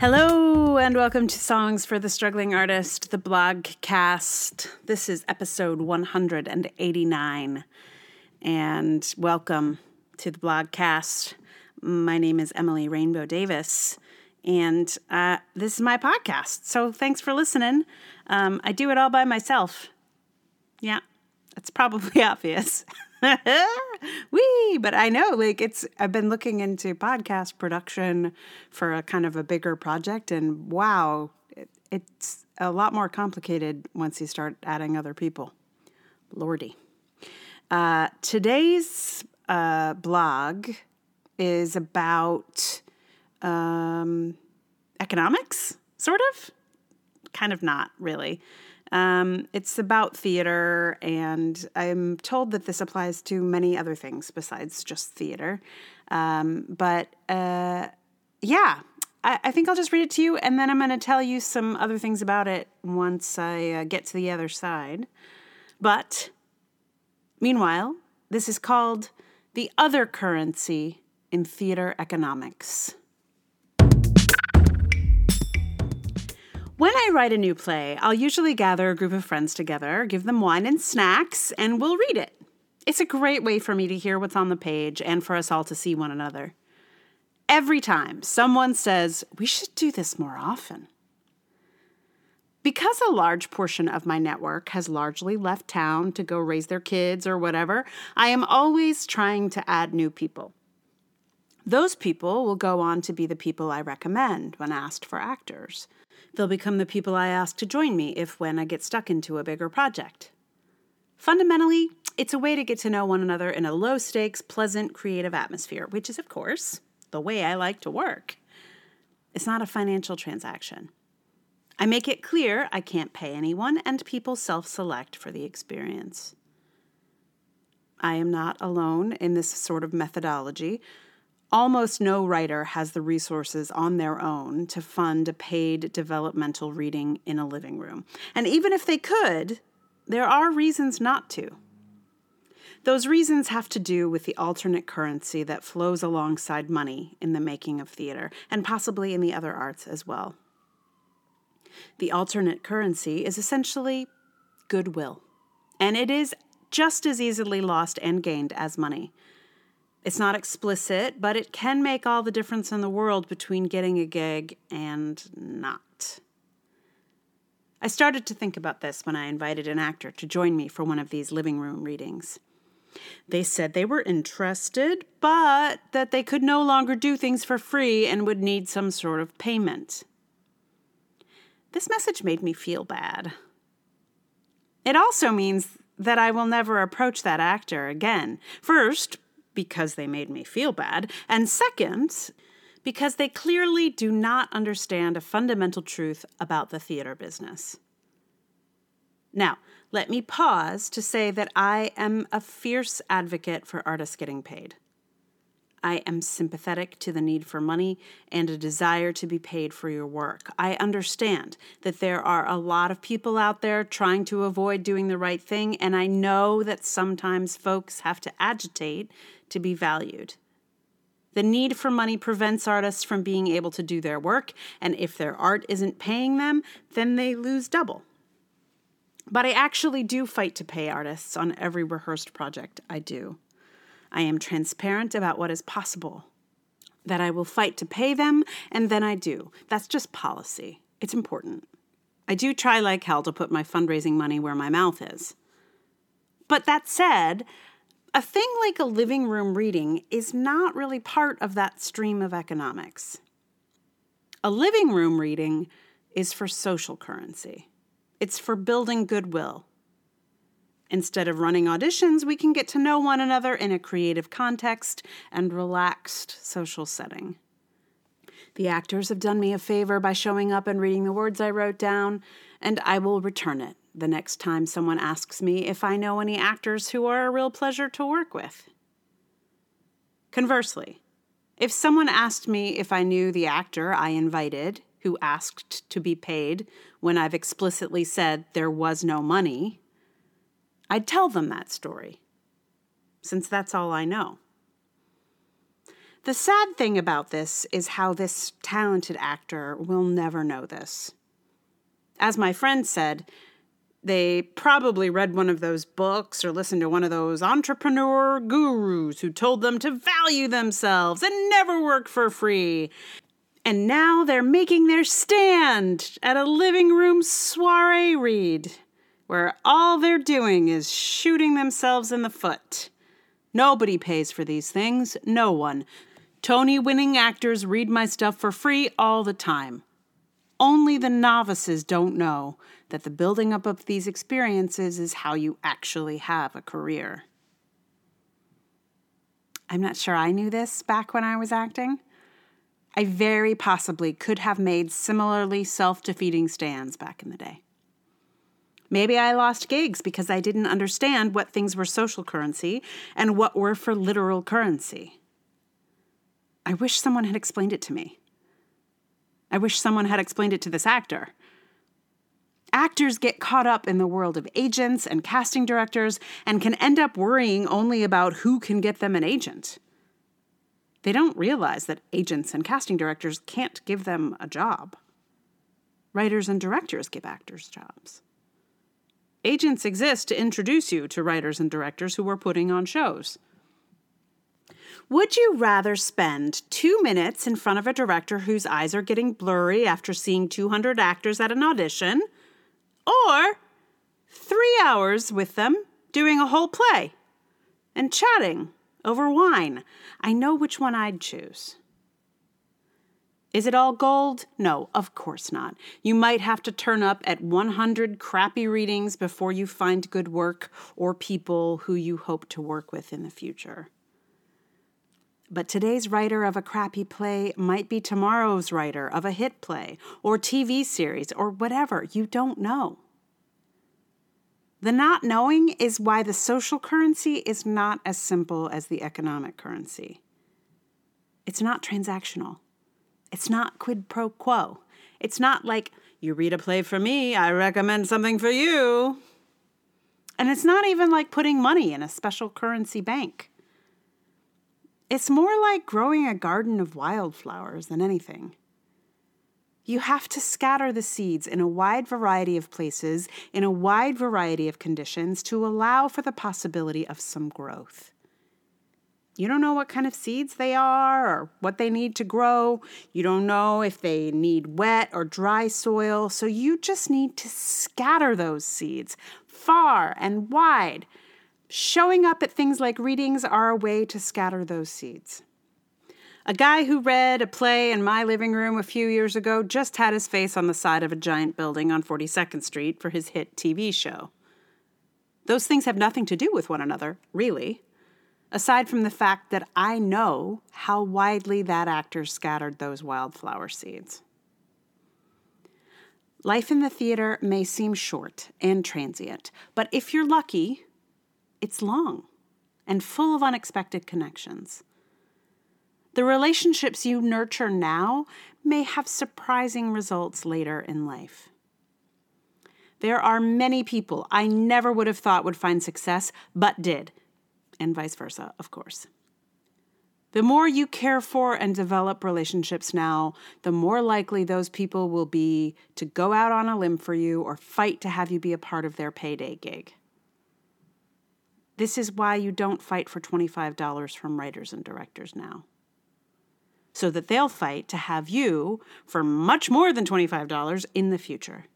Hello, and welcome to Songs for the Struggling Artist, the blog cast. This is episode 189. And welcome to the blog cast. My name is Emily Rainbow Davis, and uh, this is my podcast. So thanks for listening. Um, I do it all by myself. Yeah, that's probably obvious. Wee, but I know like it's I've been looking into podcast production for a kind of a bigger project and wow, it, it's a lot more complicated once you start adding other people. Lordy. Uh, today's uh, blog is about um, economics, sort of, kind of not really. Um, it's about theater, and I'm told that this applies to many other things besides just theater. Um, but uh, yeah, I, I, think I'll just read it to you, and then I'm going to tell you some other things about it once I uh, get to the other side. But meanwhile, this is called The Other Currency in Theater Economics. When I write a new play, I'll usually gather a group of friends together, give them wine and snacks, and we'll read it. It's a great way for me to hear what's on the page and for us all to see one another. Every time someone says, We should do this more often. Because a large portion of my network has largely left town to go raise their kids or whatever, I am always trying to add new people. Those people will go on to be the people I recommend when asked for actors. They'll become the people I ask to join me if when I get stuck into a bigger project. Fundamentally, it's a way to get to know one another in a low stakes, pleasant, creative atmosphere, which is, of course, the way I like to work. It's not a financial transaction. I make it clear I can't pay anyone, and people self select for the experience. I am not alone in this sort of methodology. Almost no writer has the resources on their own to fund a paid developmental reading in a living room. And even if they could, there are reasons not to. Those reasons have to do with the alternate currency that flows alongside money in the making of theater, and possibly in the other arts as well. The alternate currency is essentially goodwill, and it is just as easily lost and gained as money. It's not explicit, but it can make all the difference in the world between getting a gig and not. I started to think about this when I invited an actor to join me for one of these living room readings. They said they were interested, but that they could no longer do things for free and would need some sort of payment. This message made me feel bad. It also means that I will never approach that actor again. First, because they made me feel bad, and second, because they clearly do not understand a fundamental truth about the theater business. Now, let me pause to say that I am a fierce advocate for artists getting paid. I am sympathetic to the need for money and a desire to be paid for your work. I understand that there are a lot of people out there trying to avoid doing the right thing, and I know that sometimes folks have to agitate to be valued. The need for money prevents artists from being able to do their work, and if their art isn't paying them, then they lose double. But I actually do fight to pay artists on every rehearsed project I do. I am transparent about what is possible, that I will fight to pay them, and then I do. That's just policy. It's important. I do try like hell to put my fundraising money where my mouth is. But that said, a thing like a living room reading is not really part of that stream of economics. A living room reading is for social currency, it's for building goodwill. Instead of running auditions, we can get to know one another in a creative context and relaxed social setting. The actors have done me a favor by showing up and reading the words I wrote down, and I will return it the next time someone asks me if I know any actors who are a real pleasure to work with. Conversely, if someone asked me if I knew the actor I invited who asked to be paid when I've explicitly said there was no money, I'd tell them that story, since that's all I know. The sad thing about this is how this talented actor will never know this. As my friend said, they probably read one of those books or listened to one of those entrepreneur gurus who told them to value themselves and never work for free. And now they're making their stand at a living room soiree read where all they're doing is shooting themselves in the foot. Nobody pays for these things, no one. Tony winning actors read my stuff for free all the time. Only the novices don't know that the building up of these experiences is how you actually have a career. I'm not sure I knew this back when I was acting. I very possibly could have made similarly self defeating stands back in the day. Maybe I lost gigs because I didn't understand what things were social currency and what were for literal currency. I wish someone had explained it to me. I wish someone had explained it to this actor. Actors get caught up in the world of agents and casting directors and can end up worrying only about who can get them an agent. They don't realize that agents and casting directors can't give them a job. Writers and directors give actors jobs. Agents exist to introduce you to writers and directors who are putting on shows. Would you rather spend two minutes in front of a director whose eyes are getting blurry after seeing 200 actors at an audition, or three hours with them doing a whole play and chatting over wine? I know which one I'd choose. Is it all gold? No, of course not. You might have to turn up at 100 crappy readings before you find good work or people who you hope to work with in the future. But today's writer of a crappy play might be tomorrow's writer of a hit play or TV series or whatever. You don't know. The not knowing is why the social currency is not as simple as the economic currency. It's not transactional. It's not quid pro quo. It's not like, you read a play for me, I recommend something for you. And it's not even like putting money in a special currency bank. It's more like growing a garden of wildflowers than anything. You have to scatter the seeds in a wide variety of places, in a wide variety of conditions, to allow for the possibility of some growth. You don't know what kind of seeds they are or what they need to grow. You don't know if they need wet or dry soil. So you just need to scatter those seeds far and wide Showing up at things like readings are a way to scatter those seeds. A guy who read a play in my living room a few years ago just had his face on the side of a giant building on 42nd Street for his hit TV show. Those things have nothing to do with one another, really, aside from the fact that I know how widely that actor scattered those wildflower seeds. Life in the theater may seem short and transient, but if you're lucky, it's long and full of unexpected connections. The relationships you nurture now may have surprising results later in life. There are many people I never would have thought would find success, but did, and vice versa, of course. The more you care for and develop relationships now, the more likely those people will be to go out on a limb for you or fight to have you be a part of their payday gig. This is why you don't fight for $25 from writers and directors now. So that they'll fight to have you for much more than $25 in the future.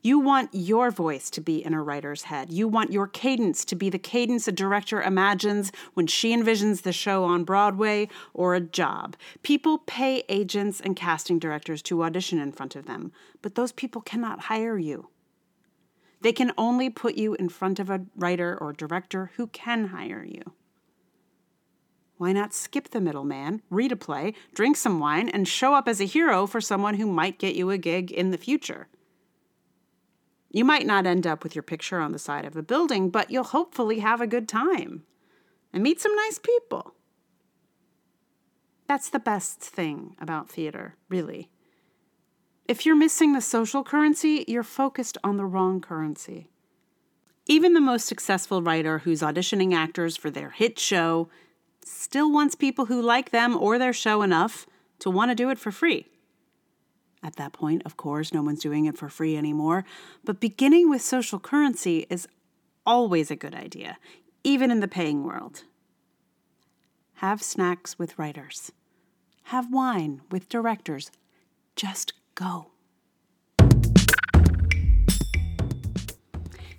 You want your voice to be in a writer's head. You want your cadence to be the cadence a director imagines when she envisions the show on Broadway or a job. People pay agents and casting directors to audition in front of them, but those people cannot hire you. They can only put you in front of a writer or director who can hire you. Why not skip the middleman, read a play, drink some wine, and show up as a hero for someone who might get you a gig in the future? You might not end up with your picture on the side of a building, but you'll hopefully have a good time and meet some nice people. That's the best thing about theater, really. If you're missing the social currency, you're focused on the wrong currency. Even the most successful writer who's auditioning actors for their hit show still wants people who like them or their show enough to want to do it for free. At that point, of course, no one's doing it for free anymore, but beginning with social currency is always a good idea, even in the paying world. Have snacks with writers. Have wine with directors. Just go.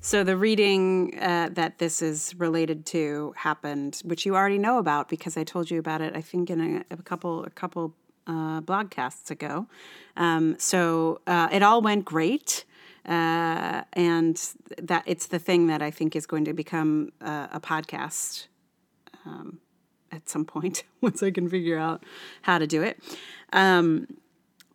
So the reading uh, that this is related to happened, which you already know about because I told you about it. I think in a, a couple a couple uh, blogcasts ago. Um, so uh, it all went great. Uh, and that it's the thing that I think is going to become a podcast um, at some point once I can figure out how to do it. Um,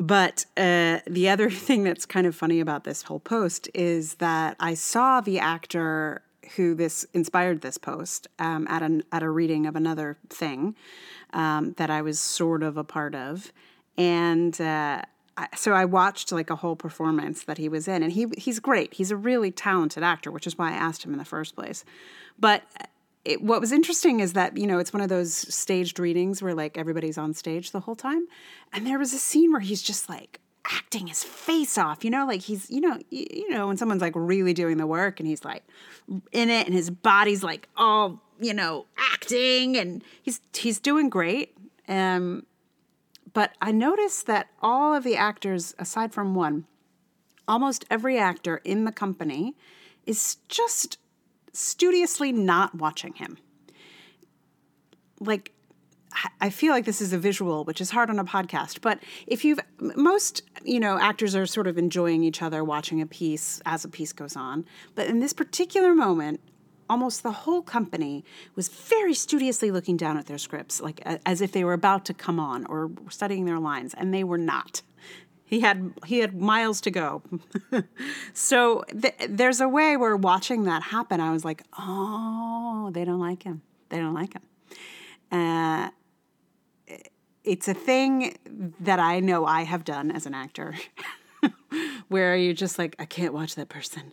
but uh, the other thing that's kind of funny about this whole post is that I saw the actor who this inspired this post um, at an at a reading of another thing um, that I was sort of a part of, and uh, so I watched like a whole performance that he was in, and he he's great. He's a really talented actor, which is why I asked him in the first place. But it, what was interesting is that you know it's one of those staged readings where like everybody's on stage the whole time, and there was a scene where he's just like acting his face off, you know, like he's you know you, know when someone's like really doing the work and he's like in it and his body's like all you know acting and he's he's doing great. Um, but I noticed that all of the actors, aside from one, almost every actor in the company is just studiously not watching him. Like, I feel like this is a visual, which is hard on a podcast. But if you've, most, you know, actors are sort of enjoying each other watching a piece as a piece goes on. But in this particular moment, almost the whole company was very studiously looking down at their scripts, like as if they were about to come on or studying their lines, and they were not. He had he had miles to go. so th- there's a way where watching that happen, I was like, oh, they don't like him. They don't like him. Uh, it's a thing that I know I have done as an actor, where you're just like, I can't watch that person,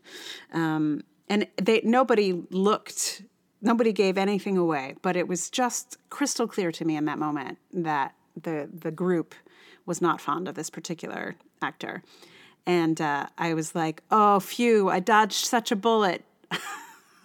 um, and they nobody looked, nobody gave anything away, but it was just crystal clear to me in that moment that the the group was not fond of this particular actor. And uh, I was like, oh, phew, I dodged such a bullet.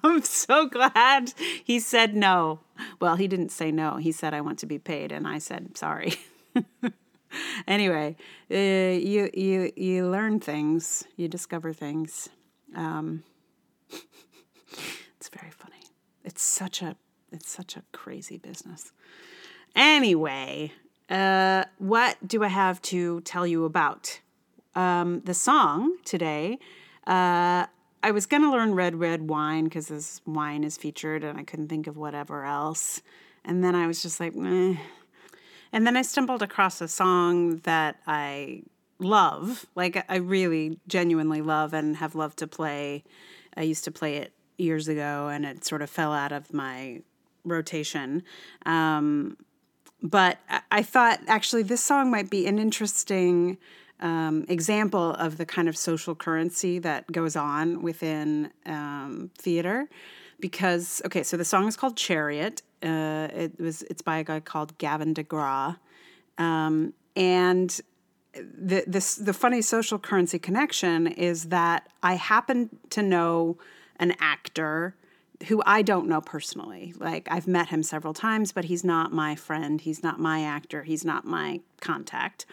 I'm so glad he said no. Well, he didn't say no. He said, I want to be paid. And I said, sorry. anyway, uh, you, you, you learn things, you discover things. Um, it's very funny. It's such a, it's such a crazy business. Anyway, uh, what do I have to tell you about? Um, the song today, uh, I was going to learn Red Red Wine because this wine is featured and I couldn't think of whatever else. And then I was just like, Meh. And then I stumbled across a song that I love, like I really genuinely love and have loved to play. I used to play it years ago and it sort of fell out of my rotation. Um, but I thought actually this song might be an interesting um, example of the kind of social currency that goes on within um, theater. Because okay, so the song is called Chariot. Uh, it was it's by a guy called Gavin DeGraw, um, and the this the funny social currency connection is that I happen to know an actor who I don't know personally. Like I've met him several times, but he's not my friend. He's not my actor. He's not my contact.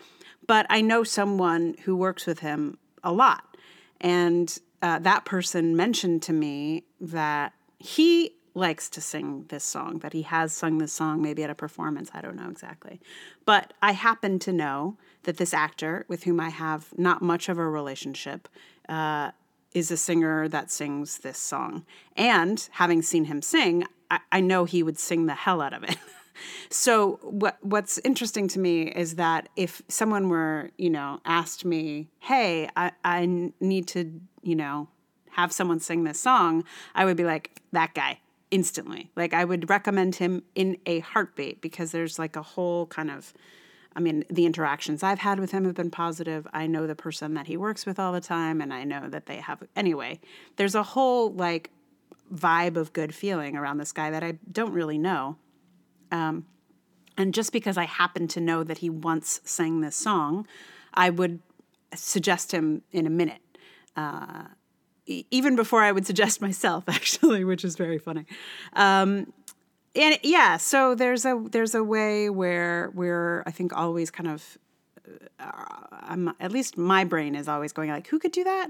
But I know someone who works with him a lot. And uh, that person mentioned to me that he likes to sing this song, that he has sung this song maybe at a performance. I don't know exactly. But I happen to know that this actor, with whom I have not much of a relationship, uh, is a singer that sings this song. And having seen him sing, I, I know he would sing the hell out of it. so what what's interesting to me is that if someone were, you know, asked me, "Hey, I, I need to, you know, have someone sing this song," I would be like, "That guy." instantly like i would recommend him in a heartbeat because there's like a whole kind of I mean, the interactions I've had with him have been positive. I know the person that he works with all the time, and I know that they have. Anyway, there's a whole like vibe of good feeling around this guy that I don't really know. Um, and just because I happen to know that he once sang this song, I would suggest him in a minute. Uh, e- even before I would suggest myself, actually, which is very funny. Um, and yeah, so there's a there's a way where we're I think always kind of I'm, at least my brain is always going like, who could do that?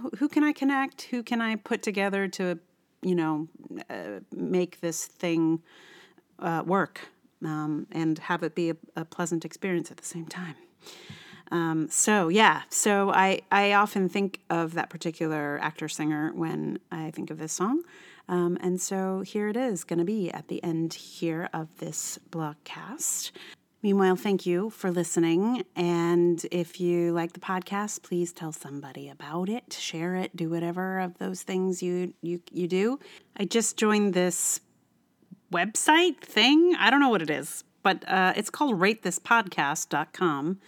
Who, who can I connect? Who can I put together to, you know, uh, make this thing uh, work um, and have it be a, a, pleasant experience at the same time? Um, so yeah, so I I often think of that particular actor singer when I think of this song. Um, and so here it is going to be at the end here of this blogcast. Meanwhile, thank you for listening. And if you like the podcast, please tell somebody about it, share it, do whatever of those things you you you do. I just joined this website thing. I don't know what it is, but uh, it's called ratethispodcast.com.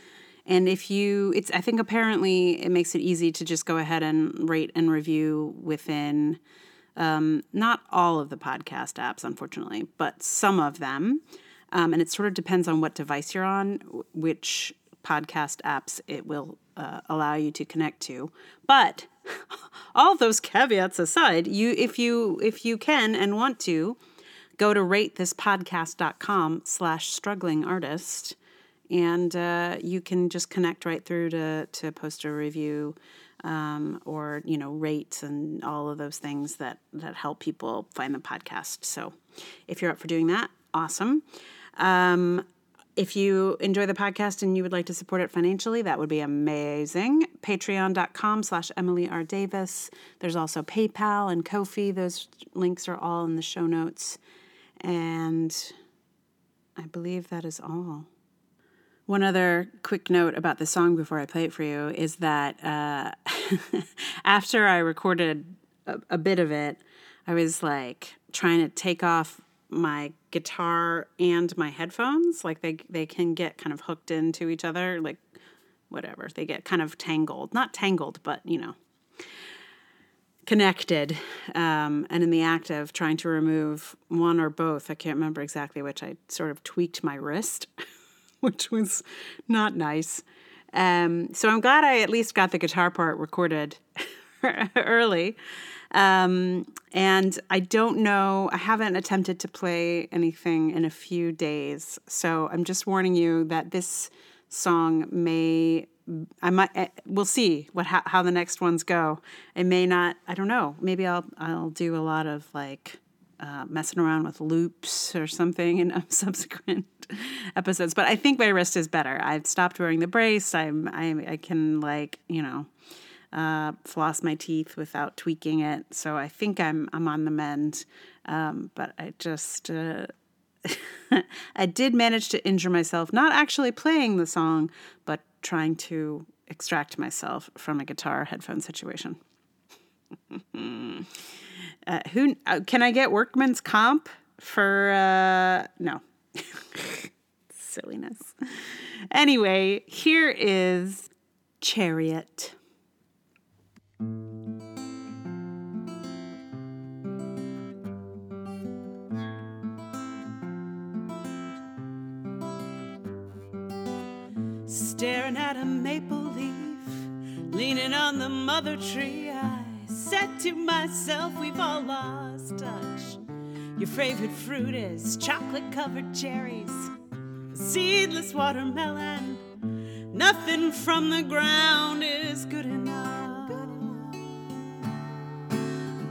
And if you, it's, I think apparently it makes it easy to just go ahead and rate and review within um, not all of the podcast apps, unfortunately, but some of them. Um, and it sort of depends on what device you're on, which podcast apps it will uh, allow you to connect to. But all those caveats aside, you if you if you can and want to, go to ratethispodcast.com slash struggling artist and uh, you can just connect right through to, to post a review um, or you know rates and all of those things that that help people find the podcast so if you're up for doing that awesome um, if you enjoy the podcast and you would like to support it financially, that would be amazing. Patreon.com slash Emily R. Davis. There's also PayPal and Ko-fi. Those links are all in the show notes. And I believe that is all. One other quick note about the song before I play it for you is that uh, after I recorded a, a bit of it, I was like trying to take off my guitar and my headphones. Like they they can get kind of hooked into each other like whatever. They get kind of tangled. Not tangled but you know connected um, and in the act of trying to remove one or both i can't remember exactly which i sort of tweaked my wrist which was not nice um, so i'm glad i at least got the guitar part recorded early um, and I don't know, I haven't attempted to play anything in a few days. So I'm just warning you that this song may I might eh, we'll see what how, how the next ones go. It may not I don't know. Maybe I'll I'll do a lot of like uh, messing around with loops or something in subsequent episodes. But I think my wrist is better. I've stopped wearing the brace. I'm I I can like you know uh, floss my teeth without tweaking it. So I think I'm I'm on the mend. Um, but I just uh, I did manage to injure myself, not actually playing the song, but trying to extract myself from a guitar headphone situation. uh, who uh, can I get workman's comp for? Uh, no, silliness. Anyway, here is Chariot. Leaning on the mother tree, I said to myself, We've all lost touch. Your favorite fruit is chocolate covered cherries, seedless watermelon. Nothing from the ground is good enough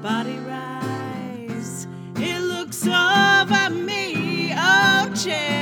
body rise. It looks over me, oh cherry.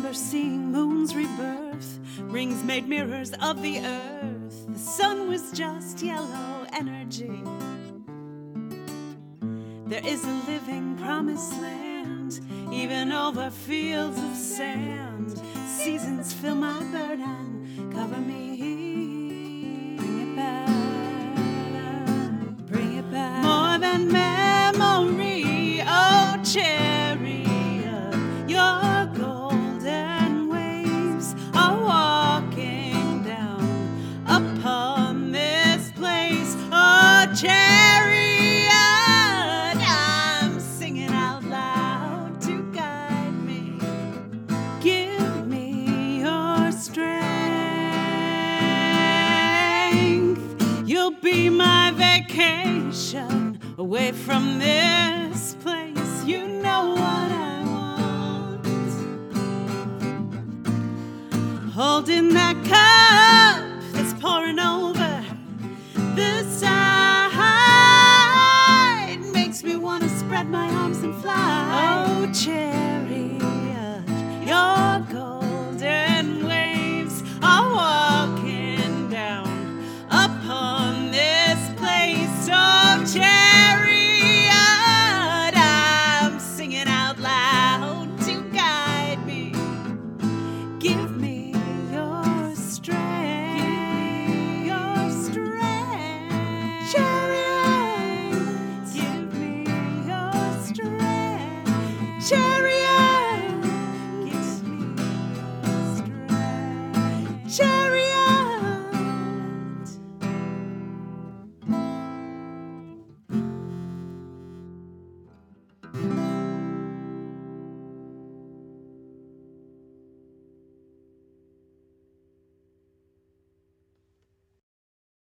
Remember seeing moon's rebirth, rings made mirrors of the earth. The sun was just yellow energy. There is a living promised land even over fields of sand. Seasons fill my burden, cover me. Bring it back, bring it back. More than memory, away from this